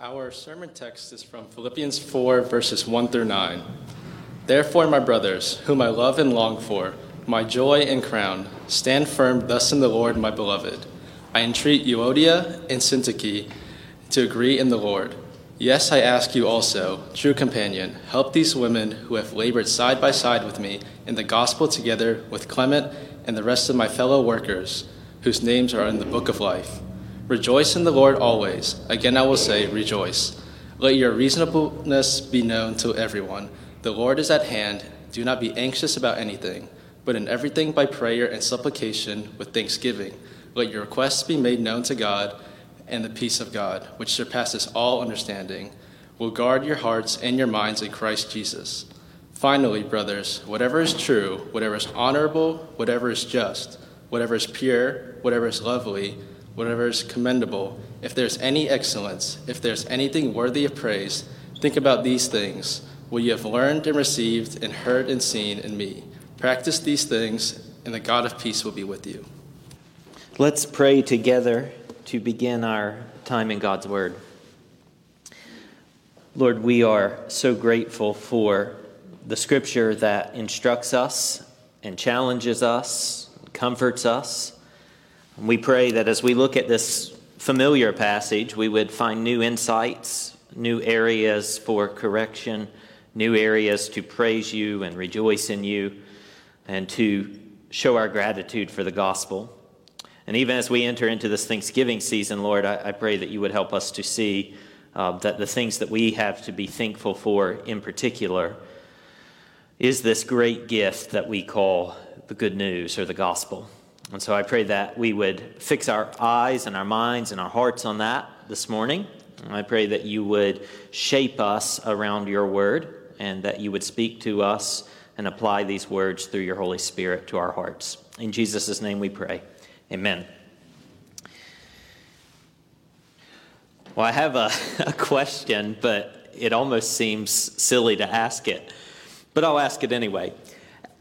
Our sermon text is from Philippians 4, verses 1 through 9. Therefore, my brothers, whom I love and long for, my joy and crown, stand firm thus in the Lord, my beloved. I entreat Euodia and Syntyche to agree in the Lord. Yes, I ask you also, true companion, help these women who have labored side by side with me in the gospel together with Clement and the rest of my fellow workers, whose names are in the book of life. Rejoice in the Lord always. Again, I will say, rejoice. Let your reasonableness be known to everyone. The Lord is at hand. Do not be anxious about anything, but in everything by prayer and supplication with thanksgiving. Let your requests be made known to God, and the peace of God, which surpasses all understanding, will guard your hearts and your minds in Christ Jesus. Finally, brothers, whatever is true, whatever is honorable, whatever is just, whatever is pure, whatever is lovely, whatever is commendable, if there's any excellence, if there's anything worthy of praise, think about these things, what you have learned and received and heard and seen in me. Practice these things, and the God of peace will be with you. Let's pray together to begin our time in God's Word. Lord, we are so grateful for the scripture that instructs us and challenges us, comforts us. We pray that as we look at this familiar passage, we would find new insights, new areas for correction, new areas to praise you and rejoice in you, and to show our gratitude for the gospel. And even as we enter into this Thanksgiving season, Lord, I, I pray that you would help us to see uh, that the things that we have to be thankful for in particular is this great gift that we call the good news or the gospel. And so I pray that we would fix our eyes and our minds and our hearts on that this morning. And I pray that you would shape us around your word and that you would speak to us and apply these words through your Holy Spirit to our hearts. In Jesus' name we pray. Amen. Well, I have a, a question, but it almost seems silly to ask it. But I'll ask it anyway.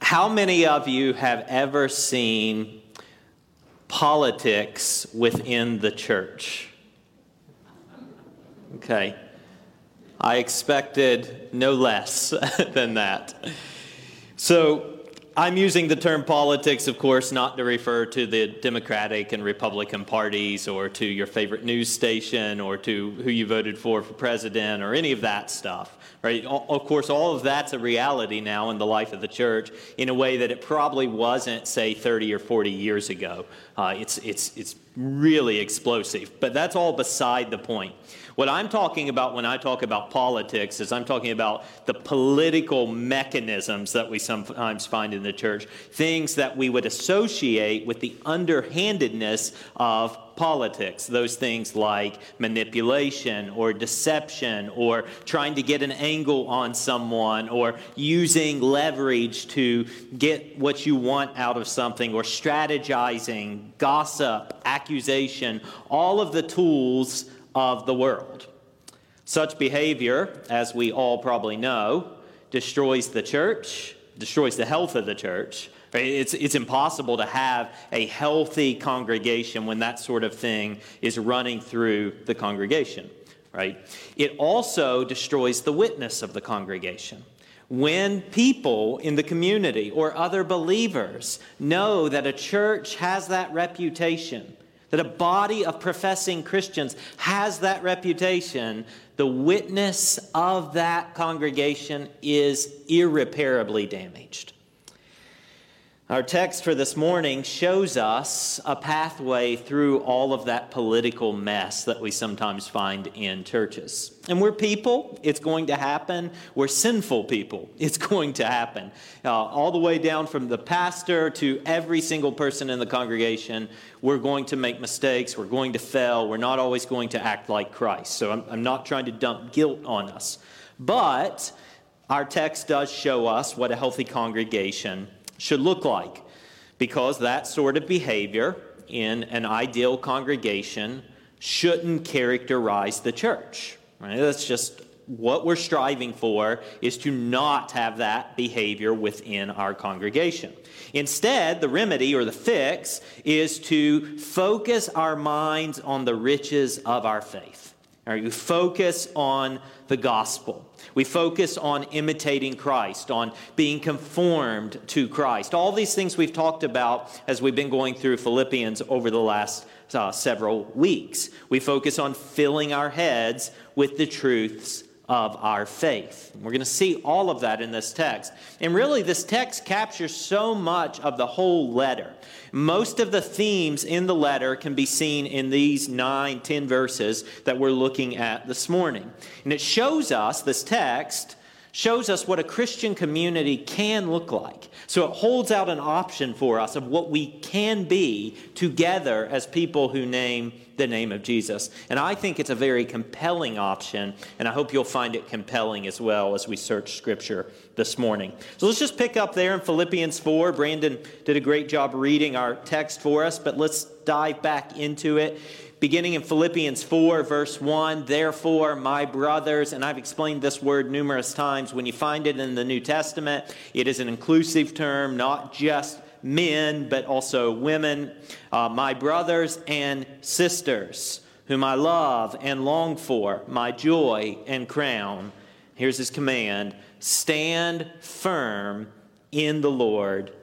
How many of you have ever seen politics within the church. Okay. I expected no less than that. So, I'm using the term politics, of course, not to refer to the Democratic and Republican parties or to your favorite news station or to who you voted for for president or any of that stuff. Right? Of course, all of that's a reality now in the life of the church in a way that it probably wasn't, say, 30 or 40 years ago. Uh, it's, it's, it's really explosive, but that's all beside the point. What I'm talking about when I talk about politics is I'm talking about the political mechanisms that we sometimes find in the church, things that we would associate with the underhandedness of politics. Those things like manipulation or deception or trying to get an angle on someone or using leverage to get what you want out of something or strategizing, gossip, accusation, all of the tools of the world. Such behavior, as we all probably know, destroys the church, destroys the health of the church. It's, it's impossible to have a healthy congregation when that sort of thing is running through the congregation, right? It also destroys the witness of the congregation. When people in the community or other believers know that a church has that reputation, that a body of professing Christians has that reputation, the witness of that congregation is irreparably damaged. Our text for this morning shows us a pathway through all of that political mess that we sometimes find in churches. And we're people, it's going to happen. We're sinful people, it's going to happen. Uh, all the way down from the pastor to every single person in the congregation, we're going to make mistakes, we're going to fail, we're not always going to act like Christ. So I'm, I'm not trying to dump guilt on us. But our text does show us what a healthy congregation should look like. Because that sort of behavior in an ideal congregation shouldn't characterize the church. Right? That's just what we're striving for is to not have that behavior within our congregation. Instead, the remedy or the fix is to focus our minds on the riches of our faith. Right, we focus on the gospel. We focus on imitating Christ, on being conformed to Christ. All these things we've talked about as we've been going through Philippians over the last uh, several weeks. We focus on filling our heads with the truths of our faith. We're going to see all of that in this text. And really, this text captures so much of the whole letter. Most of the themes in the letter can be seen in these nine, ten verses that we're looking at this morning. And it shows us, this text, shows us what a Christian community can look like. So it holds out an option for us of what we can be together as people who name the name of Jesus. And I think it's a very compelling option, and I hope you'll find it compelling as well as we search Scripture this morning. So let's just pick up there in Philippians 4. Brandon did a great job reading our text for us, but let's dive back into it beginning in Philippians 4, verse 1. Therefore, my brothers, and I've explained this word numerous times, when you find it in the New Testament, it is an inclusive term, not just men, but also women. Uh, my brothers and sisters, whom I love and long for, my joy and crown. Here's his command stand firm in the Lord,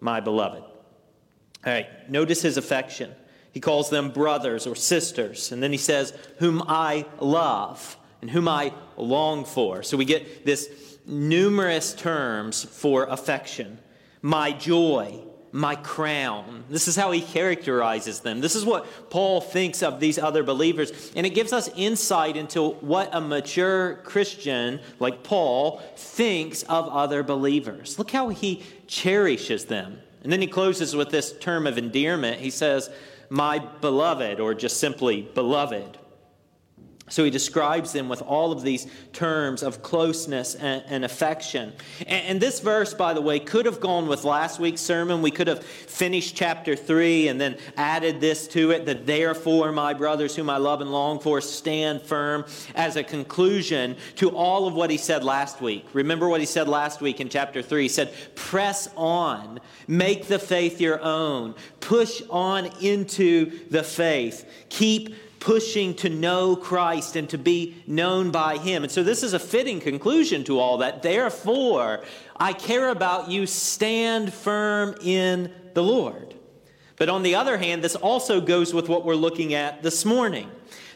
my beloved. All right, notice his affection. He calls them brothers or sisters. And then he says, Whom I love and whom I long for. So we get this numerous terms for affection. My joy, my crown. This is how he characterizes them. This is what Paul thinks of these other believers. And it gives us insight into what a mature Christian like Paul thinks of other believers. Look how he cherishes them. And then he closes with this term of endearment. He says, my beloved, or just simply beloved. So he describes them with all of these terms of closeness and, and affection. And, and, this verse, by the way, could have gone with last week's sermon. We could have finished chapter 3 and then added this to it that therefore, my brothers, whom I love and long for, stand firm as a conclusion to all of what he said last week. Remember what he said last week in chapter 3? He said, Press on, make the faith your own, push on into the faith, keep pushing to know Christ and to be known by Him. And so this is a fitting conclusion to all that. Therefore, I care about you, stand firm in the Lord. But on the other hand, this also goes with what we're looking at this morning.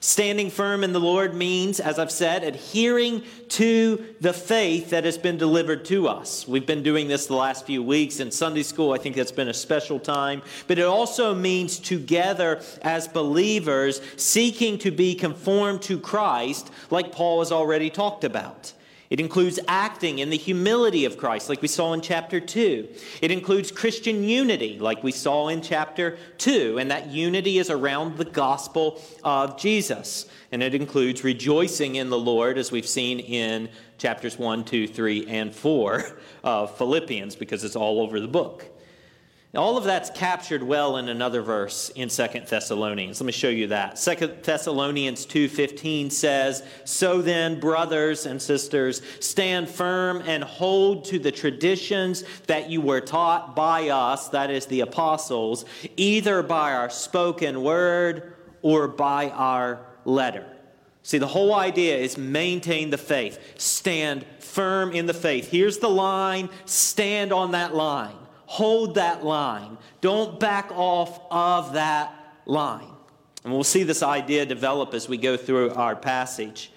Standing firm in the Lord means, as I've said, adhering to the faith that has been delivered to us. We've been doing this the last few weeks in Sunday school. I think that's been a special time. But it also means together as believers seeking to be conformed to Christ, like Paul has already talked about. It includes acting in the humility of Christ, like we saw in chapter 2. It includes Christian unity, like we saw in chapter 2, and that unity is around the gospel of Jesus. And it includes rejoicing in the Lord, as we've seen in chapters 1, 2, 3, and 4 of Philippians, because it's all over the book. All of that's captured well in another verse in Second Thessalonians. Let me show you that. Second Thessalonians 2:15 says, "So then, brothers and sisters, stand firm and hold to the traditions that you were taught by us, that is the apostles, either by our spoken word or by our letter." See, the whole idea is maintain the faith. Stand firm in the faith. Here's the line, stand on that line. Hold that line. Don't back off of that line. And we'll see this idea develop as we go through our passage.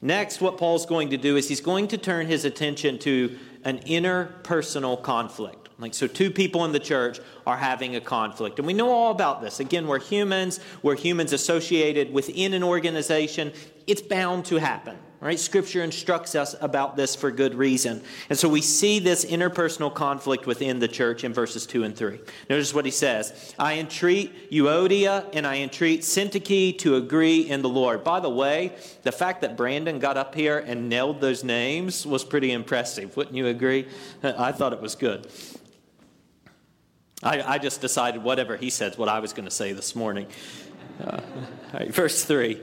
Next, what Paul's going to do is he's going to turn his attention to an interpersonal conflict. Like, so two people in the church are having a conflict. And we know all about this. Again, we're humans, we're humans associated within an organization. It's bound to happen. Right? Scripture instructs us about this for good reason. And so we see this interpersonal conflict within the church in verses 2 and 3. Notice what he says I entreat Euodia and I entreat Syntyche to agree in the Lord. By the way, the fact that Brandon got up here and nailed those names was pretty impressive. Wouldn't you agree? I thought it was good. I, I just decided whatever he said what I was going to say this morning. Uh, verse 3.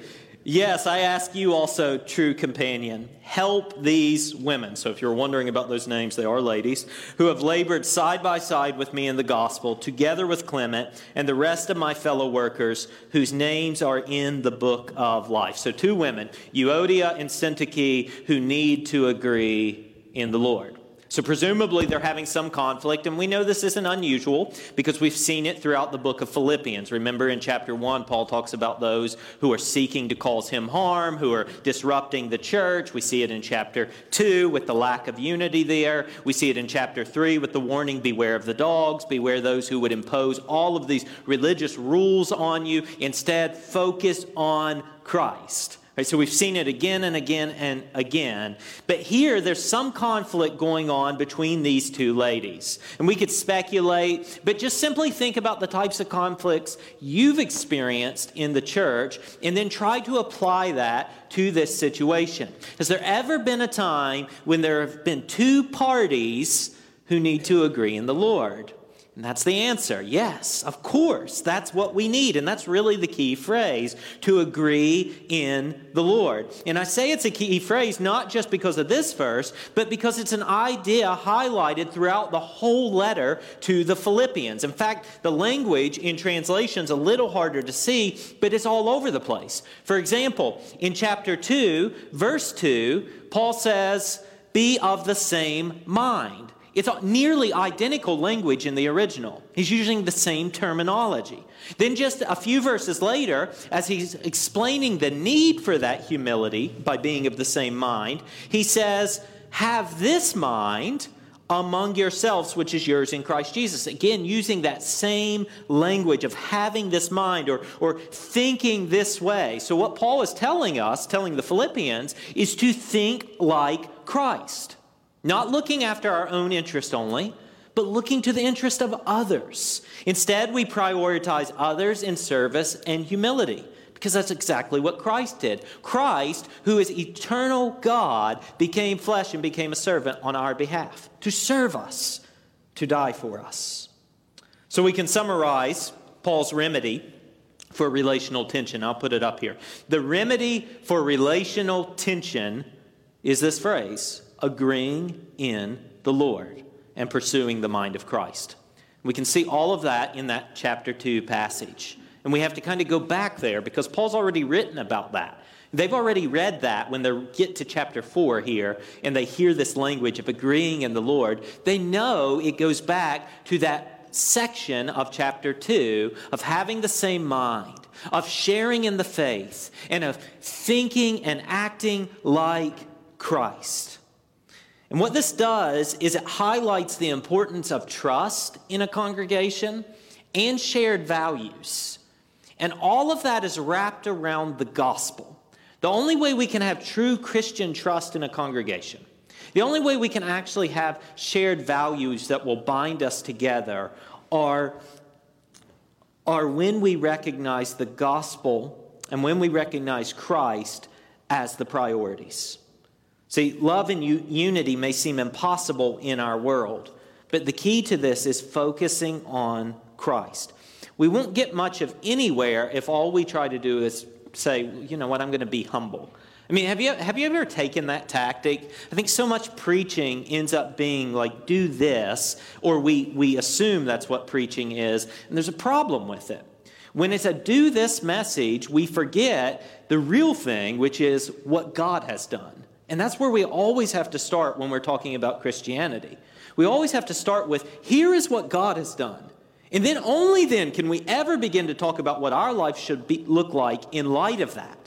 Yes, I ask you also, true companion, help these women. So, if you're wondering about those names, they are ladies who have labored side by side with me in the gospel, together with Clement and the rest of my fellow workers whose names are in the book of life. So, two women, Euodia and Syntyche, who need to agree in the Lord. So, presumably, they're having some conflict, and we know this isn't unusual because we've seen it throughout the book of Philippians. Remember in chapter 1, Paul talks about those who are seeking to cause him harm, who are disrupting the church. We see it in chapter 2 with the lack of unity there. We see it in chapter 3 with the warning beware of the dogs, beware those who would impose all of these religious rules on you. Instead, focus on Christ. Right, so we've seen it again and again and again. But here, there's some conflict going on between these two ladies. And we could speculate, but just simply think about the types of conflicts you've experienced in the church and then try to apply that to this situation. Has there ever been a time when there have been two parties who need to agree in the Lord? And that's the answer. Yes, of course. That's what we need. And that's really the key phrase to agree in the Lord. And I say it's a key phrase not just because of this verse, but because it's an idea highlighted throughout the whole letter to the Philippians. In fact, the language in translation's a little harder to see, but it's all over the place. For example, in chapter 2, verse 2, Paul says, Be of the same mind. It's nearly identical language in the original. He's using the same terminology. Then, just a few verses later, as he's explaining the need for that humility by being of the same mind, he says, Have this mind among yourselves, which is yours in Christ Jesus. Again, using that same language of having this mind or, or thinking this way. So, what Paul is telling us, telling the Philippians, is to think like Christ. Not looking after our own interest only, but looking to the interest of others. Instead, we prioritize others in service and humility because that's exactly what Christ did. Christ, who is eternal God, became flesh and became a servant on our behalf to serve us, to die for us. So we can summarize Paul's remedy for relational tension. I'll put it up here. The remedy for relational tension is this phrase agreeing in the Lord and pursuing the mind of Christ. We can see all of that in that chapter 2 passage. And we have to kind of go back there because Paul's already written about that. They've already read that when they get to chapter 4 here and they hear this language of agreeing in the Lord. They know it goes back to that section of chapter 2 of having the same mind, of sharing in the faith, and of thinking and acting like Christ. And what this does is it highlights the importance of trust in a congregation and shared values. And all of that is wrapped around the gospel. The only way we can have true Christian trust in a congregation, the only way we can actually have shared values that will bind us together are, are when we recognize the gospel and when we recognize Christ as the priorities. See, love and unity may seem impossible in our world, but the key to this is focusing on Christ. We won't get much of anywhere if all we try to do is say, you know what, I'm going to be humble. I mean, have you, have you ever taken that tactic? I think so much preaching ends up being like, do this, or we, we assume that's what preaching is, and there's a problem with it. When it's a do this message, we forget the real thing, which is what God has done. And that's where we always have to start when we're talking about Christianity. We always have to start with here is what God has done. And then only then can we ever begin to talk about what our life should be, look like in light of that.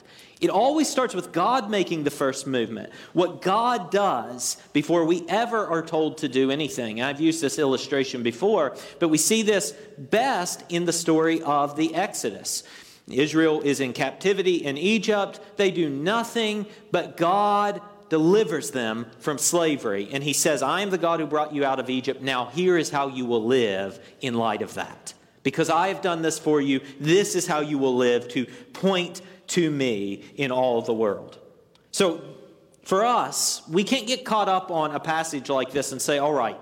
It always starts with God making the first movement, what God does before we ever are told to do anything. I've used this illustration before, but we see this best in the story of the Exodus. Israel is in captivity in Egypt. They do nothing, but God delivers them from slavery. And he says, I am the God who brought you out of Egypt. Now, here is how you will live in light of that. Because I have done this for you, this is how you will live to point to me in all the world. So, for us, we can't get caught up on a passage like this and say, all right,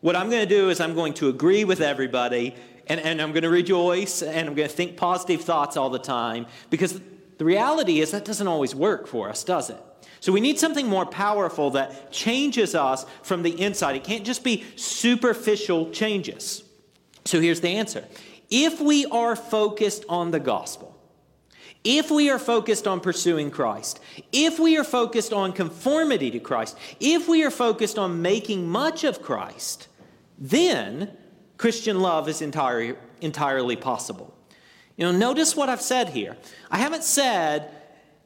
what I'm going to do is I'm going to agree with everybody and, and I'm going to rejoice and I'm going to think positive thoughts all the time because The reality is that doesn't always work for us, does it? So we need something more powerful that changes us from the inside. It can't just be superficial changes. So here's the answer if we are focused on the gospel, if we are focused on pursuing Christ, if we are focused on conformity to Christ, if we are focused on making much of Christ, then Christian love is entire, entirely possible. You know, notice what I've said here. I haven't said,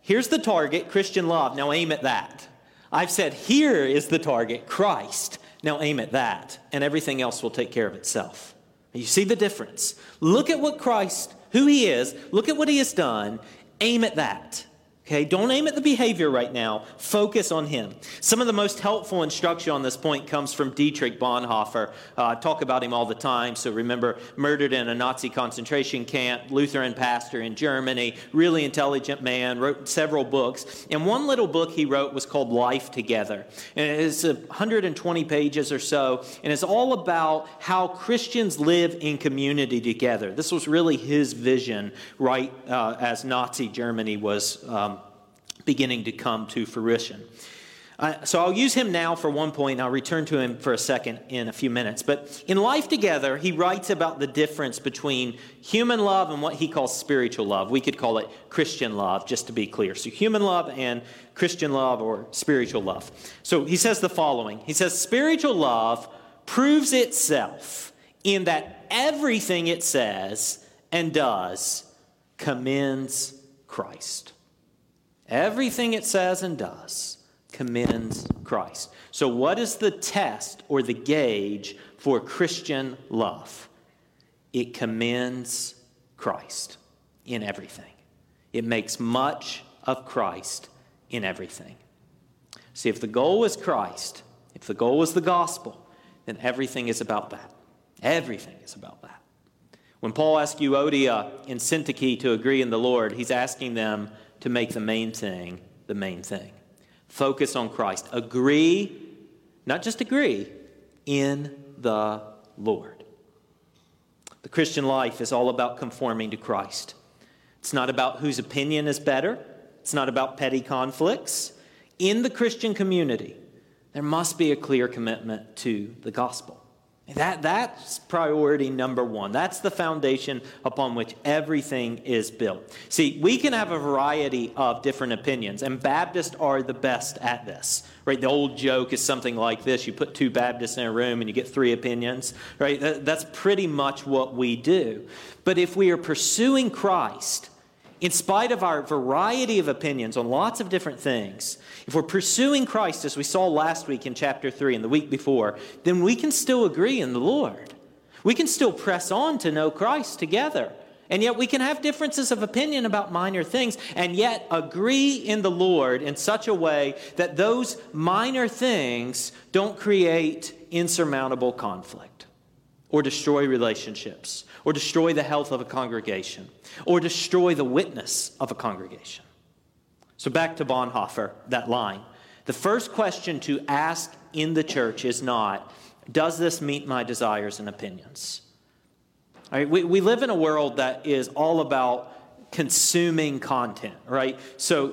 here's the target, Christian love, now aim at that. I've said, here is the target, Christ, now aim at that, and everything else will take care of itself. You see the difference. Look at what Christ, who he is, look at what he has done, aim at that. Okay, don't aim at the behavior right now. Focus on him. Some of the most helpful instruction on this point comes from Dietrich Bonhoeffer. Uh, I talk about him all the time. So remember, murdered in a Nazi concentration camp, Lutheran pastor in Germany, really intelligent man, wrote several books. And one little book he wrote was called Life Together. And it's 120 pages or so. And it's all about how Christians live in community together. This was really his vision, right uh, as Nazi Germany was. Um, beginning to come to fruition. Uh, so I'll use him now for one point, and I'll return to him for a second in a few minutes. But in Life Together, he writes about the difference between human love and what he calls spiritual love. We could call it Christian love, just to be clear. So human love and Christian love or spiritual love. So he says the following He says, Spiritual love proves itself in that everything it says and does commends Christ. Everything it says and does commends Christ. So, what is the test or the gauge for Christian love? It commends Christ in everything, it makes much of Christ in everything. See, if the goal is Christ, if the goal is the gospel, then everything is about that. Everything is about that. When Paul asks Euodia and Syntyche to agree in the Lord, he's asking them to make the main thing the main thing. Focus on Christ. Agree, not just agree, in the Lord. The Christian life is all about conforming to Christ. It's not about whose opinion is better, it's not about petty conflicts. In the Christian community, there must be a clear commitment to the gospel. That, that's priority number one. That's the foundation upon which everything is built. See, we can have a variety of different opinions, and Baptists are the best at this. Right? The old joke is something like this you put two Baptists in a room and you get three opinions. Right? That's pretty much what we do. But if we are pursuing Christ, in spite of our variety of opinions on lots of different things, if we're pursuing Christ, as we saw last week in chapter 3 and the week before, then we can still agree in the Lord. We can still press on to know Christ together. And yet we can have differences of opinion about minor things and yet agree in the Lord in such a way that those minor things don't create insurmountable conflict or destroy relationships or destroy the health of a congregation or destroy the witness of a congregation. So back to Bonhoeffer, that line. The first question to ask in the church is not, does this meet my desires and opinions? We, we live in a world that is all about consuming content, right? So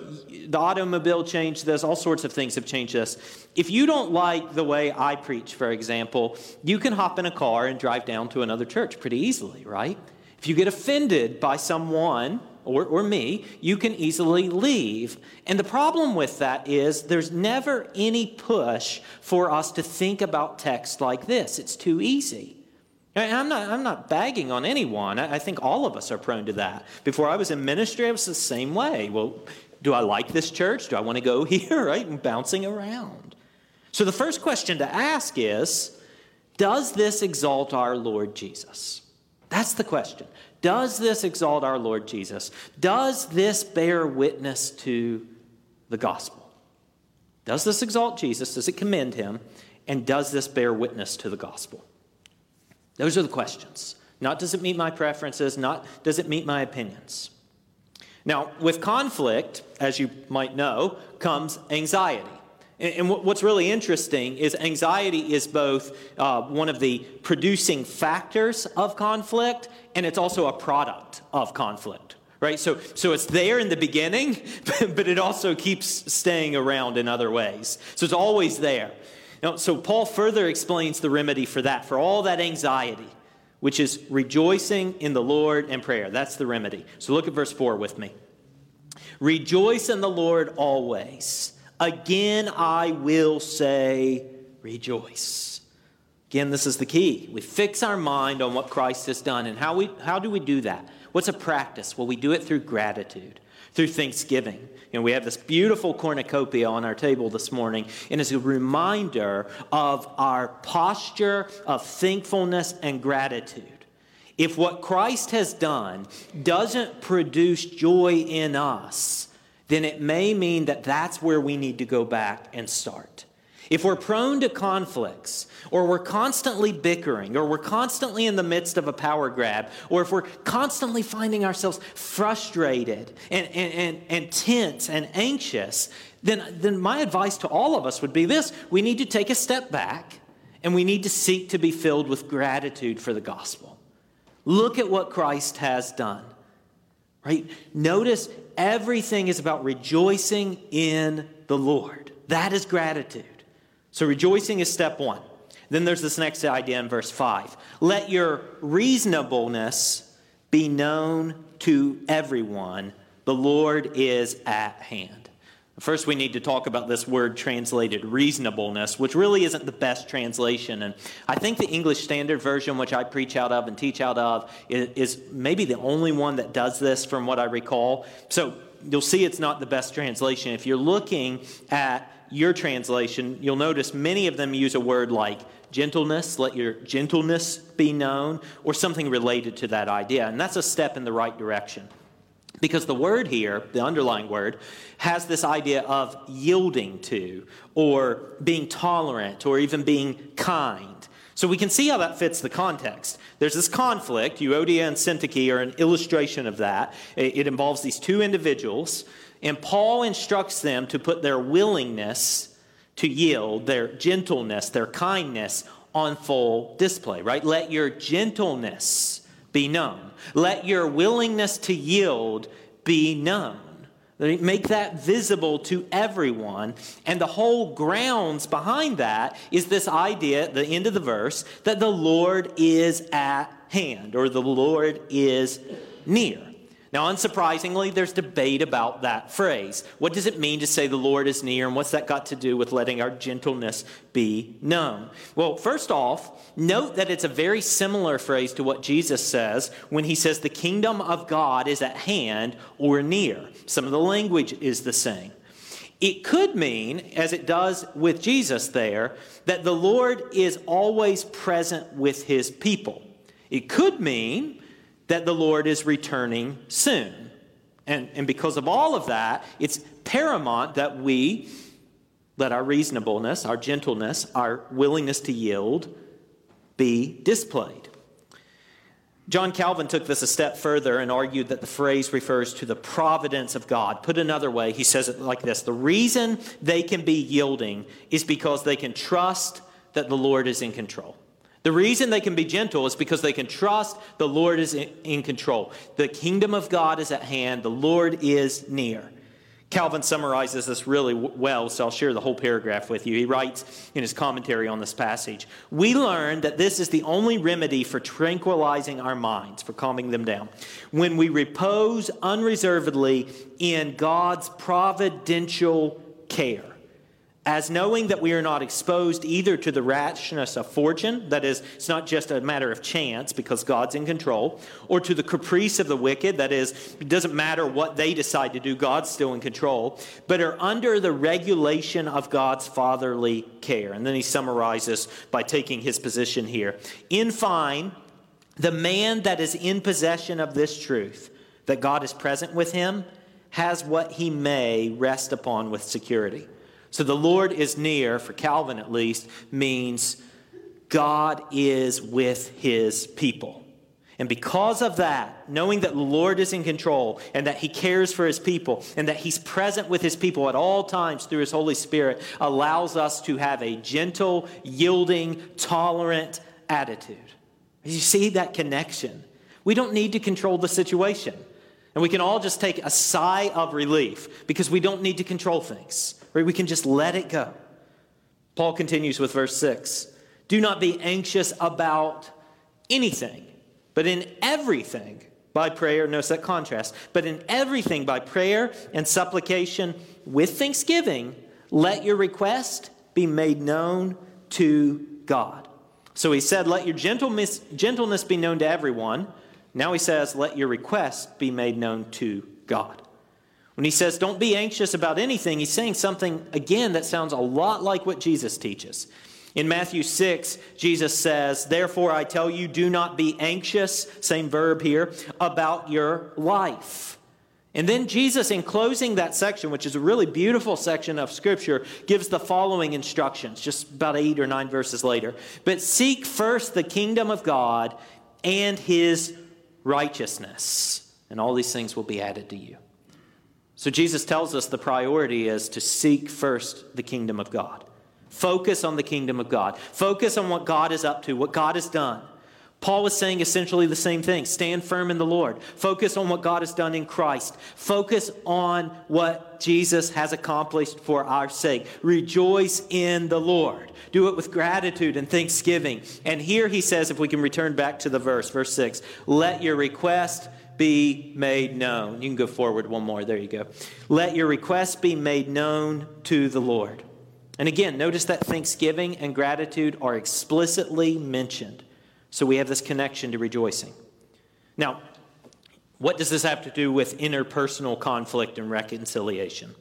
the automobile changed this, all sorts of things have changed this. If you don't like the way I preach, for example, you can hop in a car and drive down to another church pretty easily, right? If you get offended by someone or, or me, you can easily leave. And the problem with that is there's never any push for us to think about text like this. It's too easy. I'm not, I'm not bagging on anyone. I, I think all of us are prone to that. Before I was in ministry, I was the same way. Well, do I like this church? Do I want to go here? Right? And bouncing around. So the first question to ask is Does this exalt our Lord Jesus? That's the question. Does this exalt our Lord Jesus? Does this bear witness to the gospel? Does this exalt Jesus? Does it commend him? And does this bear witness to the gospel? Those are the questions. Not does it meet my preferences, not does it meet my opinions. Now, with conflict, as you might know, comes anxiety. And what's really interesting is anxiety is both uh, one of the producing factors of conflict, and it's also a product of conflict. right? So, so it's there in the beginning, but it also keeps staying around in other ways. So it's always there. Now, so Paul further explains the remedy for that, for all that anxiety, which is rejoicing in the Lord and prayer. That's the remedy. So look at verse 4 with me. Rejoice in the Lord always. Again, I will say, rejoice. Again, this is the key. We fix our mind on what Christ has done. And how, we, how do we do that? What's a practice? Well, we do it through gratitude, through thanksgiving. You know, we have this beautiful cornucopia on our table this morning, and it's a reminder of our posture of thankfulness and gratitude. If what Christ has done doesn't produce joy in us, then it may mean that that's where we need to go back and start. If we're prone to conflicts, or we're constantly bickering, or we're constantly in the midst of a power grab, or if we're constantly finding ourselves frustrated and, and, and, and tense and anxious, then, then my advice to all of us would be this we need to take a step back and we need to seek to be filled with gratitude for the gospel. Look at what Christ has done. Right? Notice everything is about rejoicing in the Lord. That is gratitude. So, rejoicing is step one. Then there's this next idea in verse 5 let your reasonableness be known to everyone. The Lord is at hand. First, we need to talk about this word translated reasonableness, which really isn't the best translation. And I think the English Standard Version, which I preach out of and teach out of, is maybe the only one that does this from what I recall. So you'll see it's not the best translation. If you're looking at your translation, you'll notice many of them use a word like gentleness, let your gentleness be known, or something related to that idea. And that's a step in the right direction. Because the word here, the underlying word, has this idea of yielding to, or being tolerant, or even being kind. So we can see how that fits the context. There's this conflict, Euodia and Syntyche are an illustration of that. It involves these two individuals and Paul instructs them to put their willingness to yield, their gentleness, their kindness on full display, right? Let your gentleness be known. Let your willingness to yield be known. Make that visible to everyone. And the whole grounds behind that is this idea at the end of the verse that the Lord is at hand or the Lord is near. Now, unsurprisingly, there's debate about that phrase. What does it mean to say the Lord is near, and what's that got to do with letting our gentleness be known? Well, first off, note that it's a very similar phrase to what Jesus says when he says the kingdom of God is at hand or near. Some of the language is the same. It could mean, as it does with Jesus there, that the Lord is always present with his people. It could mean that the Lord is returning soon. And, and because of all of that, it's paramount that we let our reasonableness, our gentleness, our willingness to yield be displayed. John Calvin took this a step further and argued that the phrase refers to the providence of God. Put another way, he says it like this The reason they can be yielding is because they can trust that the Lord is in control. The reason they can be gentle is because they can trust the Lord is in control. The kingdom of God is at hand, the Lord is near. Calvin summarizes this really well, so I'll share the whole paragraph with you. He writes in his commentary on this passage We learn that this is the only remedy for tranquilizing our minds, for calming them down. When we repose unreservedly in God's providential care as knowing that we are not exposed either to the rashness of fortune, that is, it's not just a matter of chance because God's in control, or to the caprice of the wicked, that is, it doesn't matter what they decide to do, God's still in control, but are under the regulation of God's fatherly care. And then he summarizes by taking his position here. In fine, the man that is in possession of this truth, that God is present with him, has what he may rest upon with security. So the Lord is near, for Calvin at least, means God is with his people. And because of that, knowing that the Lord is in control and that he cares for his people and that he's present with his people at all times through his Holy Spirit, allows us to have a gentle, yielding, tolerant attitude. You see that connection? We don't need to control the situation. And we can all just take a sigh of relief because we don't need to control things, right? We can just let it go. Paul continues with verse 6 Do not be anxious about anything, but in everything by prayer, notice that contrast, but in everything by prayer and supplication with thanksgiving, let your request be made known to God. So he said, Let your gentleness, gentleness be known to everyone. Now he says, Let your request be made known to God. When he says, Don't be anxious about anything, he's saying something, again, that sounds a lot like what Jesus teaches. In Matthew 6, Jesus says, Therefore I tell you, do not be anxious, same verb here, about your life. And then Jesus, in closing that section, which is a really beautiful section of Scripture, gives the following instructions, just about eight or nine verses later. But seek first the kingdom of God and his righteousness, and all these things will be added to you. So Jesus tells us the priority is to seek first the kingdom of God. Focus on the kingdom of God. Focus on what God is up to, what God has done. Paul was saying essentially the same thing stand firm in the Lord. Focus on what God has done in Christ. Focus on what Jesus has accomplished for our sake. Rejoice in the Lord. Do it with gratitude and thanksgiving. And here he says, if we can return back to the verse, verse 6, let your request be made known. You can go forward one more. There you go. Let your request be made known to the Lord. And again, notice that thanksgiving and gratitude are explicitly mentioned. So we have this connection to rejoicing. Now, what does this have to do with interpersonal conflict and reconciliation?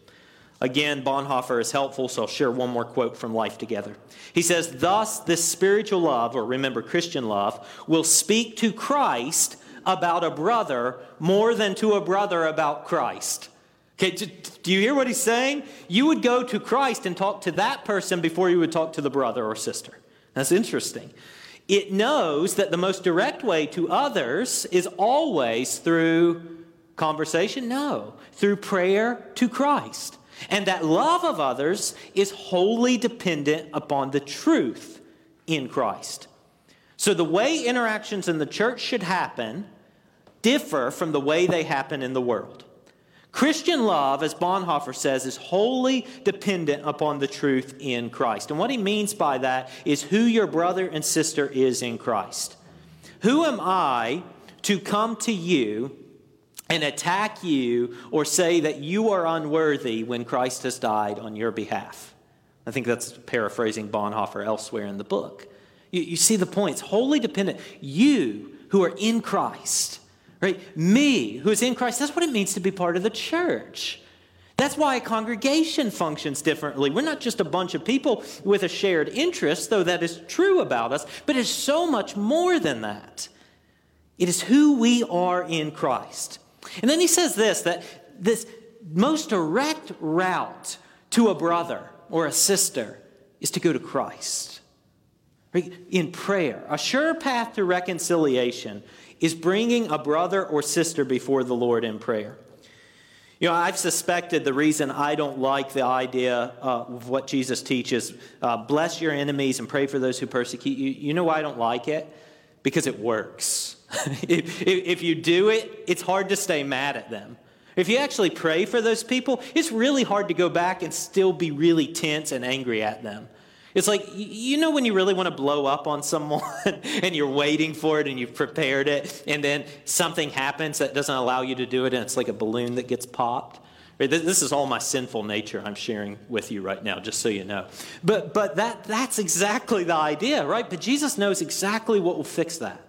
Again, Bonhoeffer is helpful, so I'll share one more quote from Life Together. He says, Thus, this spiritual love, or remember, Christian love, will speak to Christ about a brother more than to a brother about Christ. Okay, do you hear what he's saying? You would go to Christ and talk to that person before you would talk to the brother or sister. That's interesting. It knows that the most direct way to others is always through conversation? No, through prayer to Christ. And that love of others is wholly dependent upon the truth in Christ. So the way interactions in the church should happen differ from the way they happen in the world. Christian love, as Bonhoeffer says, is wholly dependent upon the truth in Christ. And what he means by that is who your brother and sister is in Christ. Who am I to come to you and attack you or say that you are unworthy when Christ has died on your behalf? I think that's paraphrasing Bonhoeffer elsewhere in the book. You, you see the point. It's wholly dependent. You who are in Christ Right? Me, who's in Christ, that's what it means to be part of the church. That's why a congregation functions differently. We're not just a bunch of people with a shared interest, though that is true about us, but it's so much more than that. It is who we are in Christ. And then he says this that this most direct route to a brother or a sister is to go to Christ. In prayer, a sure path to reconciliation is bringing a brother or sister before the Lord in prayer. You know, I've suspected the reason I don't like the idea uh, of what Jesus teaches uh, bless your enemies and pray for those who persecute you. You know why I don't like it? Because it works. if, if you do it, it's hard to stay mad at them. If you actually pray for those people, it's really hard to go back and still be really tense and angry at them. It's like, you know, when you really want to blow up on someone and you're waiting for it and you've prepared it, and then something happens that doesn't allow you to do it, and it's like a balloon that gets popped. This is all my sinful nature I'm sharing with you right now, just so you know. But, but that, that's exactly the idea, right? But Jesus knows exactly what will fix that.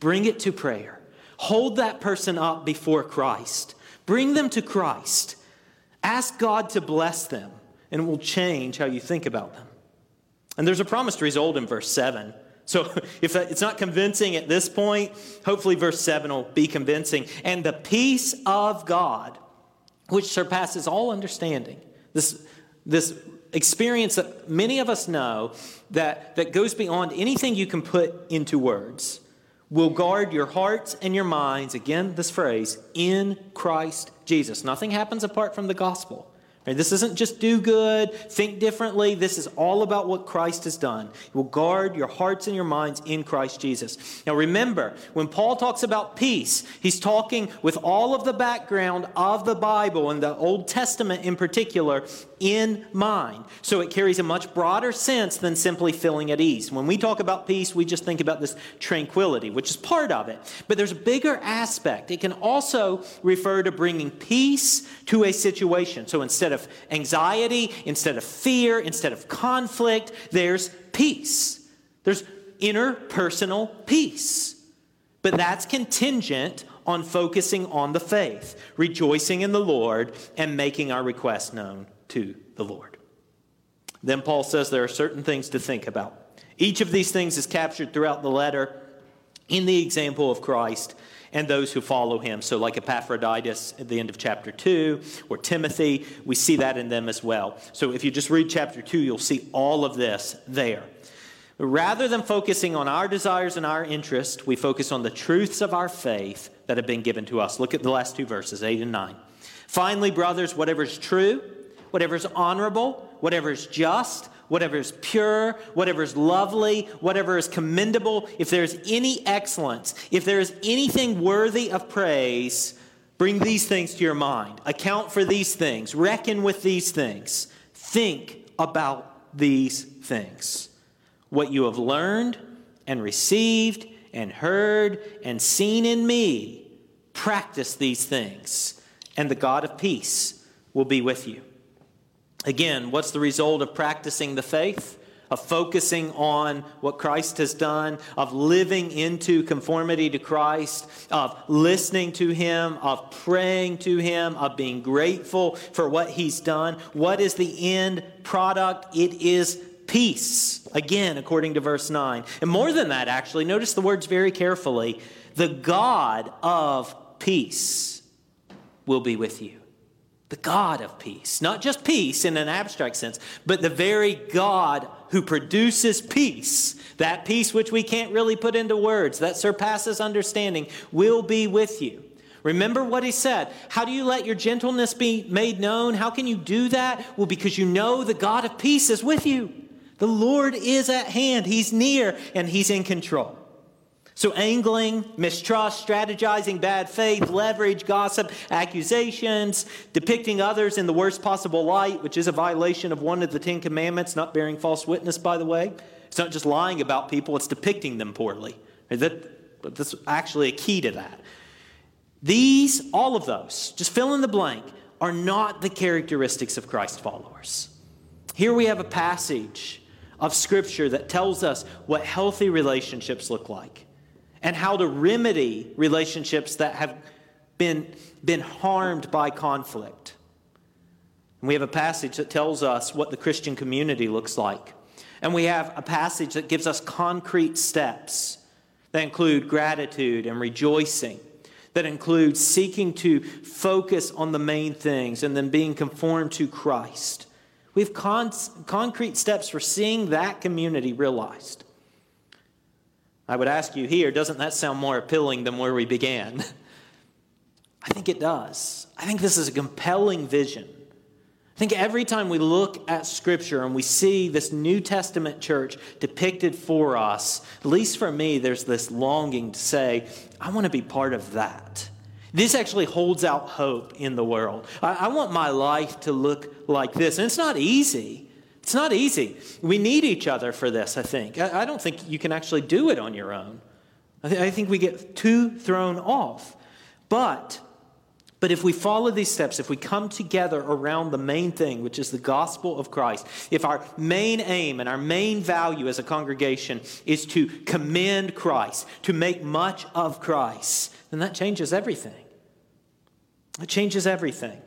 Bring it to prayer, hold that person up before Christ, bring them to Christ, ask God to bless them, and it will change how you think about them. And there's a promise promised result in verse 7. So if it's not convincing at this point, hopefully verse 7 will be convincing. And the peace of God, which surpasses all understanding, this, this experience that many of us know that, that goes beyond anything you can put into words, will guard your hearts and your minds, again, this phrase, in Christ Jesus. Nothing happens apart from the gospel. This isn't just do good, think differently. This is all about what Christ has done. You will guard your hearts and your minds in Christ Jesus. Now remember, when Paul talks about peace, he's talking with all of the background of the Bible and the Old Testament in particular in mind. So it carries a much broader sense than simply feeling at ease. When we talk about peace, we just think about this tranquility, which is part of it. But there's a bigger aspect. It can also refer to bringing peace to a situation. So instead of anxiety, instead of fear, instead of conflict, there's peace. There's interpersonal peace. But that's contingent on focusing on the faith, rejoicing in the Lord, and making our requests known to the Lord. Then Paul says there are certain things to think about. Each of these things is captured throughout the letter in the example of Christ and those who follow him. So, like Epaphroditus at the end of chapter 2, or Timothy, we see that in them as well. So, if you just read chapter 2, you'll see all of this there. Rather than focusing on our desires and our interests, we focus on the truths of our faith that have been given to us. Look at the last two verses, 8 and 9. Finally, brothers, whatever is true, whatever is honorable, whatever is just, whatever is pure, whatever is lovely, whatever is commendable, if there's any excellence, if there is anything worthy of praise, bring these things to your mind. Account for these things. Reckon with these things. Think about these things. What you have learned and received and heard and seen in me, practice these things, and the God of peace will be with you. Again, what's the result of practicing the faith? Of focusing on what Christ has done, of living into conformity to Christ, of listening to Him, of praying to Him, of being grateful for what He's done. What is the end product? It is peace. Again, according to verse 9. And more than that, actually, notice the words very carefully. The God of peace will be with you the God of peace. Not just peace in an abstract sense, but the very God who produces peace, that peace which we can't really put into words, that surpasses understanding, will be with you. Remember what he said. How do you let your gentleness be made known? How can you do that? Well, because you know the God of peace is with you. The Lord is at hand, He's near, and He's in control. So, angling, mistrust, strategizing, bad faith, leverage, gossip, accusations, depicting others in the worst possible light, which is a violation of one of the Ten Commandments, not bearing false witness, by the way. It's not just lying about people, it's depicting them poorly. That, that's actually a key to that. These, all of those, just fill in the blank, are not the characteristics of Christ followers. Here we have a passage of Scripture that tells us what healthy relationships look like and how to remedy relationships that have been, been harmed by conflict. And we have a passage that tells us what the Christian community looks like. And we have a passage that gives us concrete steps that include gratitude and rejoicing, that include seeking to focus on the main things and then being conformed to Christ. We have con- concrete steps for seeing that community realized. I would ask you here, doesn't that sound more appealing than where we began? I think it does. I think this is a compelling vision. I think every time we look at Scripture and we see this New Testament church depicted for us, at least for me, there's this longing to say, I want to be part of that. This actually holds out hope in the world. I, I want my life to look like this. And it's not easy. It's not easy. We need each other for this, I think. I, don't think you can actually do it on your own. I, th- I think we get too thrown off. But but if we follow these steps, if we come together around the main thing, which is the gospel of Christ, if our main aim and our main value as a congregation is to commend Christ, to make much of Christ, then that changes everything. It changes everything.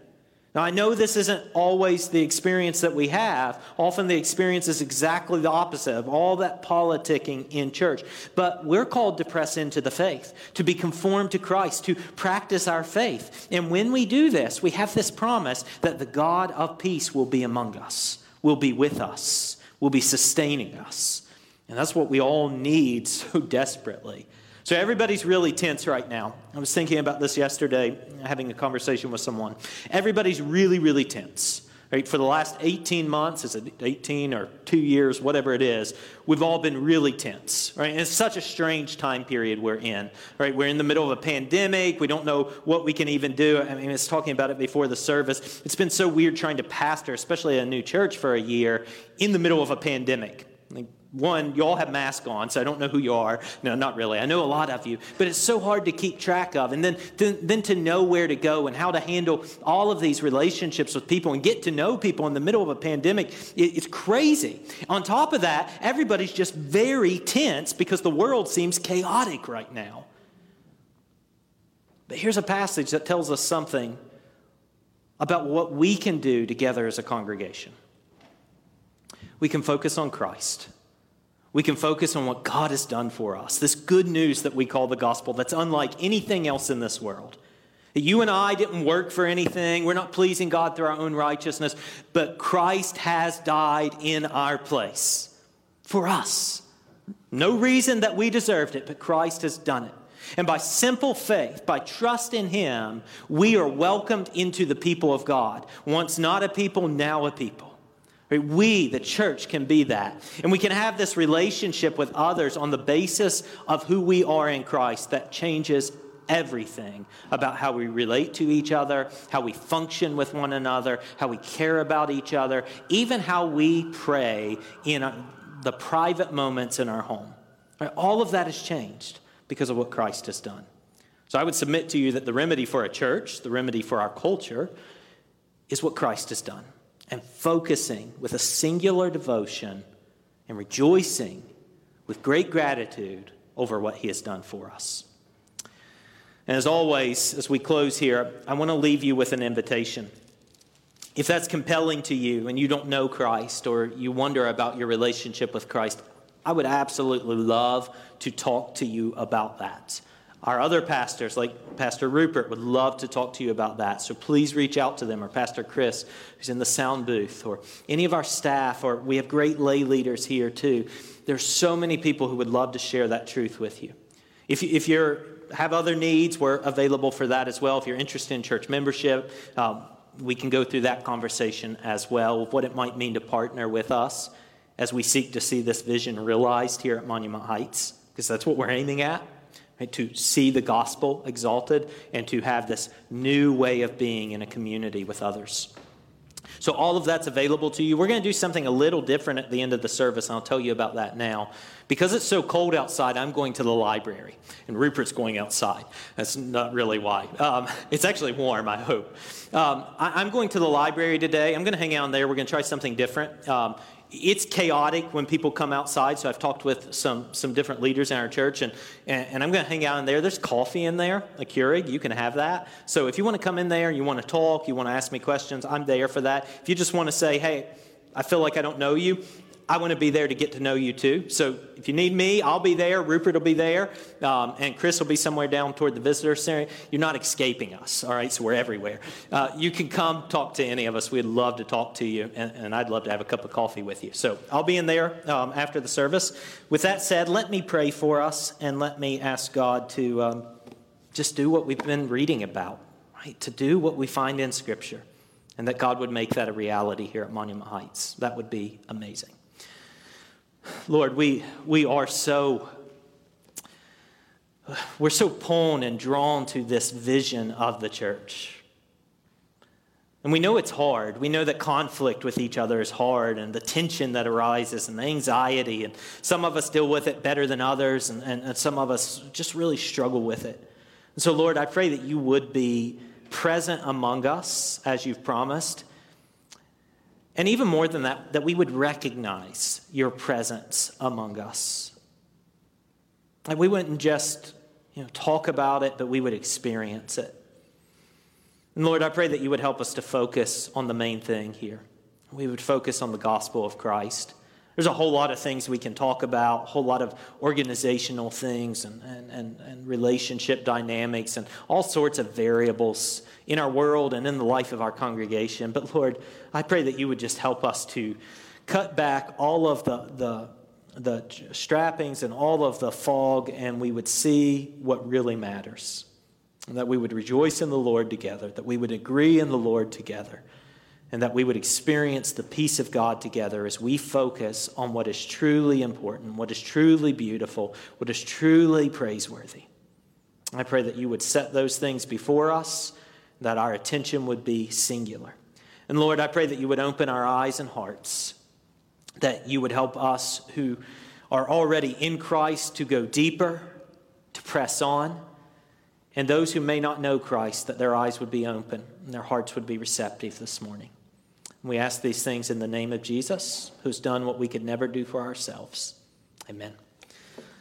Now, I know this isn't always the experience that we have. Often the experience is exactly the opposite of all that politicking in church. But we're called to press into the faith, to be conformed to Christ, to practice our faith. And when we do this, we have this promise that the God of peace will be among us, will be with us, will be sustaining us. And that's what we all need so desperately. So everybody's really tense right now. I was thinking about this yesterday, having a conversation with someone. Everybody's really, really tense. Right? For the last 18 months, is it 18 or two years, whatever it is, we've all been really tense. Right? And it's such a strange time period we're in. Right? We're in the middle of a pandemic. We don't know what we can even do. I mean, it's talking about it before the service. It's been so weird trying to pastor, especially a new church for a year, in the middle of a pandemic. Like, one, you all have masks on, so I don't know who you are. No, not really. I know a lot of you, but it's so hard to keep track of. And then, then, then to know where to go and how to handle all of these relationships with people and get to know people in the middle of a pandemic, it, it's crazy. On top of that, everybody's just very tense because the world seems chaotic right now. But here's a passage that tells us something about what we can do together as a congregation. We can focus on Christ. We can focus on what God has done for us, this good news that we call the gospel that's unlike anything else in this world. You and I didn't work for anything. We're not pleasing God through our own righteousness, but Christ has died in our place for us. No reason that we deserved it, but Christ has done it. And by simple faith, by trust in Him, we are welcomed into the people of God. Once not a people, now a people. We, the church, can be that. And we can have this relationship with others on the basis of who we are in Christ that changes everything about how we relate to each other, how we function with one another, how we care about each other, even how we pray in the private moments in our home. All of that has changed because of what Christ has done. So I would submit to you that the remedy for a church, the remedy for our culture, is what Christ has done and focusing with a singular devotion and rejoicing with great gratitude over what He has done for us. And as always, as we close here, I want to leave you with an invitation. If that's compelling to you and you don't know Christ or you wonder about your relationship with Christ, I would absolutely love to talk to you about that. Our other pastors, like Pastor Rupert, would love to talk to you about that. So please reach out to them, or Pastor Chris, who's in the sound booth, or any of our staff, or we have great lay leaders here too. There's so many people who would love to share that truth with you. If, you, if you have other needs, we're available for that as well. If you're interested in church membership, um, we can go through that conversation as well, of what it might mean to partner with us as we seek to see this vision realized here at Monument Heights, because that's what we're aiming at right? to see the gospel exalted and to have this new way of being in a community with others. So, all of that's available to you. We're going to do something a little different at the end of the service, and I'll tell you about that now. Because it's so cold outside, I'm going to the library, and Rupert's going outside. That's not really why. Um, it's actually warm, I hope. Um, I, am going to the library today. I'm going to hang out there. We're going to try something different. Um, it's chaotic when people come outside. So I've talked with some some different leaders in our church, and and, and I'm going to hang out in there. There's coffee in there, a Keurig. You can have that. So if you want to come in there, you want to talk, you want to ask me questions, I'm there for that. If you just want to say, hey, I feel like I don't know you, I want to be there to get to know you too. So if you need me, I'll be there. Rupert will be there. Um, and Chris will be somewhere down toward the visitor center. You're not escaping us, all right? So we're everywhere. Uh, you can come talk to any of us. We'd love to talk to you, and, and I'd love to have a cup of coffee with you. So I'll be in there um, after the service. With that said, let me pray for us and let me ask God to um, just do what we've been reading about, right? To do what we find in Scripture, and that God would make that a reality here at Monument Heights. That would be amazing. Lord, we, we are so we're so pulled and drawn to this vision of the church. And we know it's hard. We know that conflict with each other is hard, and the tension that arises, and the anxiety. And some of us deal with it better than others, and, and, and some of us just really struggle with it. And so, Lord, I pray that you would be present among us as you've promised, and even more than that, that we would recognize your presence among us. That we wouldn't just you know, talk about it, but we would experience it. And Lord, I pray that you would help us to focus on the main thing here. We would focus on the gospel of Christ. There's a whole lot of things we can talk about, a whole lot of organizational things and, and, and, and, relationship dynamics and all sorts of variables in our world and in the life of our congregation. But Lord, I pray that you would just help us to cut back all of the, the, the strappings and all of the fog, and we would see what really matters. And that we would rejoice in the Lord together, that we would agree in the Lord together and that we would experience the peace of God together as we focus on what is truly important, what is truly beautiful, what is truly praiseworthy. I pray that you would set those things before us, that our attention would be singular. And Lord, I pray that you would open our eyes and hearts, that you would help us who are already in Christ to go deeper, to press on, and those who may not know Christ, that their eyes would be open and their hearts would be receptive this morning. We ask these things in the name of Jesus, who's done what we could never do for ourselves. Amen.